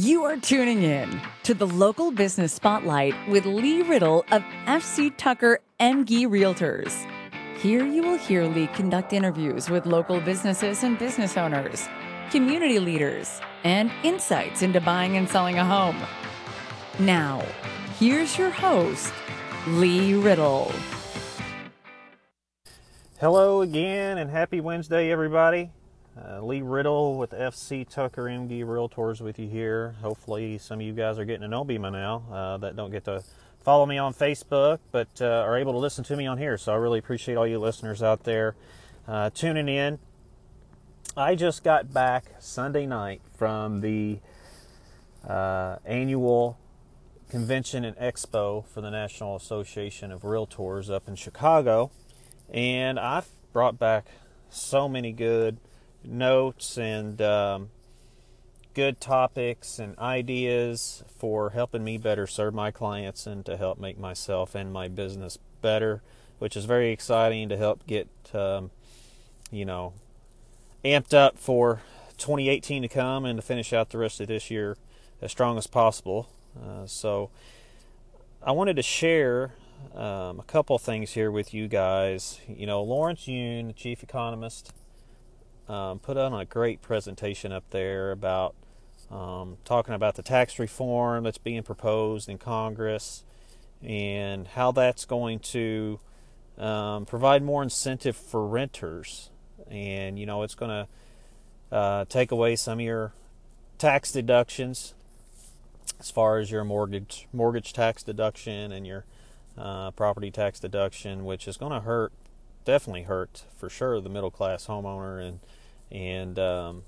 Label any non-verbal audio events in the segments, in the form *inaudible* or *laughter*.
You are tuning in to the local business spotlight with Lee Riddle of FC Tucker Emge Realtors. Here you will hear Lee conduct interviews with local businesses and business owners, community leaders, and insights into buying and selling a home. Now, here's your host, Lee Riddle. Hello again, and happy Wednesday, everybody. Uh, Lee Riddle with FC Tucker Emge Realtors with you here. Hopefully, some of you guys are getting to know me by now uh, that don't get to follow me on Facebook, but uh, are able to listen to me on here. So I really appreciate all you listeners out there uh, tuning in. I just got back Sunday night from the uh, annual convention and expo for the National Association of Realtors up in Chicago, and I've brought back so many good notes and um, good topics and ideas for helping me better serve my clients and to help make myself and my business better, which is very exciting to help get, um, you know, amped up for 2018 to come and to finish out the rest of this year as strong as possible. Uh, so, I wanted to share um, a couple things here with you guys. You know, Lawrence Yun, the chief economist um, put on a great presentation up there about um, talking about the tax reform that's being proposed in Congress and how that's going to um, provide more incentive for renters. And, you know, it's going to uh, take away some of your tax deductions as far as your mortgage mortgage tax deduction and your uh, property tax deduction, which is going to hurt, definitely hurt for sure the middle class homeowner and and um,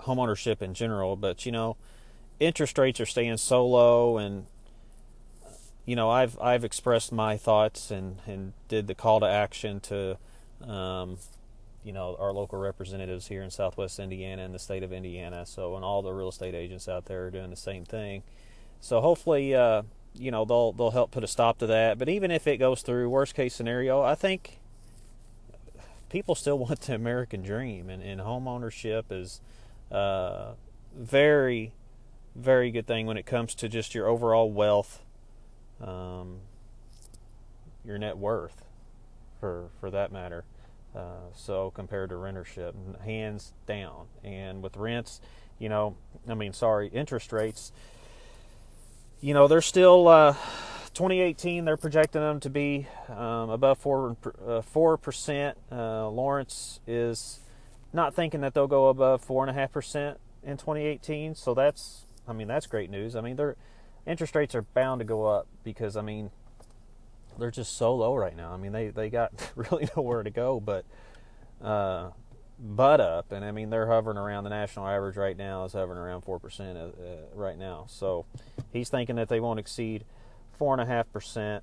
homeownership in general. But you know, interest rates are staying so low, and you know, I've I've expressed my thoughts and and did the call to action to. Um, you know our local representatives here in Southwest Indiana and the state of Indiana. So, and all the real estate agents out there are doing the same thing. So, hopefully, uh, you know they'll they'll help put a stop to that. But even if it goes through, worst case scenario, I think people still *laughs* want the American dream, and, and home ownership is uh, very, very good thing when it comes to just your overall wealth, um, your net worth, for for that matter. Uh, so compared to rentership, hands down. And with rents, you know, I mean, sorry, interest rates. You know, they're still. Uh, 2018, they're projecting them to be um, above four uh, four percent. Uh, Lawrence is not thinking that they'll go above four and a half percent in 2018. So that's, I mean, that's great news. I mean, their interest rates are bound to go up because I mean, they're just so low right now. I mean, they they got *laughs* really nowhere to go but uh, butt up, and I mean they're hovering around the national average right now is hovering around four percent uh, right now. So he's thinking that they won't exceed 4.5%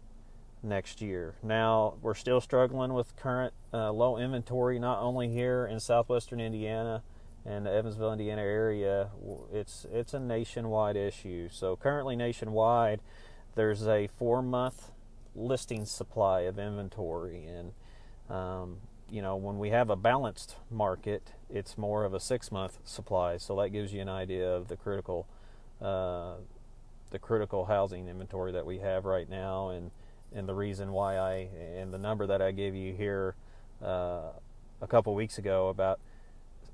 next year. Now, we're still struggling with current uh, low inventory, not only here in southwestern Indiana and the Evansville, Indiana area. It's, it's a nationwide issue. So, currently, nationwide, there's a four month listing supply of inventory. And, um, you know, when we have a balanced market, it's more of a six month supply. So, that gives you an idea of the critical. Uh, the critical housing inventory that we have right now, and and the reason why I and the number that I gave you here uh, a couple weeks ago about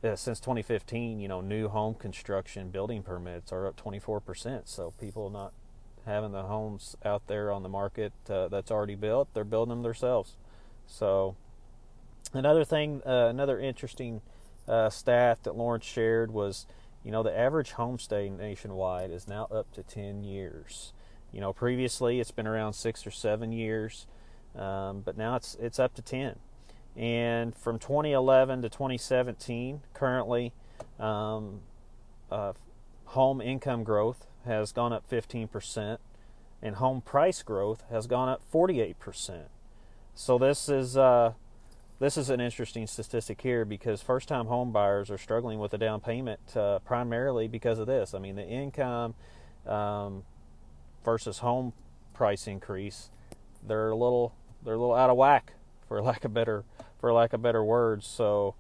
uh, since 2015, you know, new home construction building permits are up 24%. So people not having the homes out there on the market uh, that's already built, they're building them themselves. So another thing, uh, another interesting uh, stat that Lawrence shared was you know, the average homestay nationwide is now up to 10 years. You know, previously it's been around six or seven years, um, but now it's it's up to 10. And from 2011 to 2017, currently, um, uh, home income growth has gone up 15%, and home price growth has gone up 48%. So this is uh, this is an interesting statistic here because first time home buyers are struggling with a down payment uh, primarily because of this. I mean, the income um, versus home price increase, they're a little they're a little out of whack for lack of better for lack of better words. So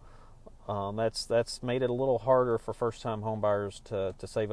um, that's that's made it a little harder for first time home buyers to, to save up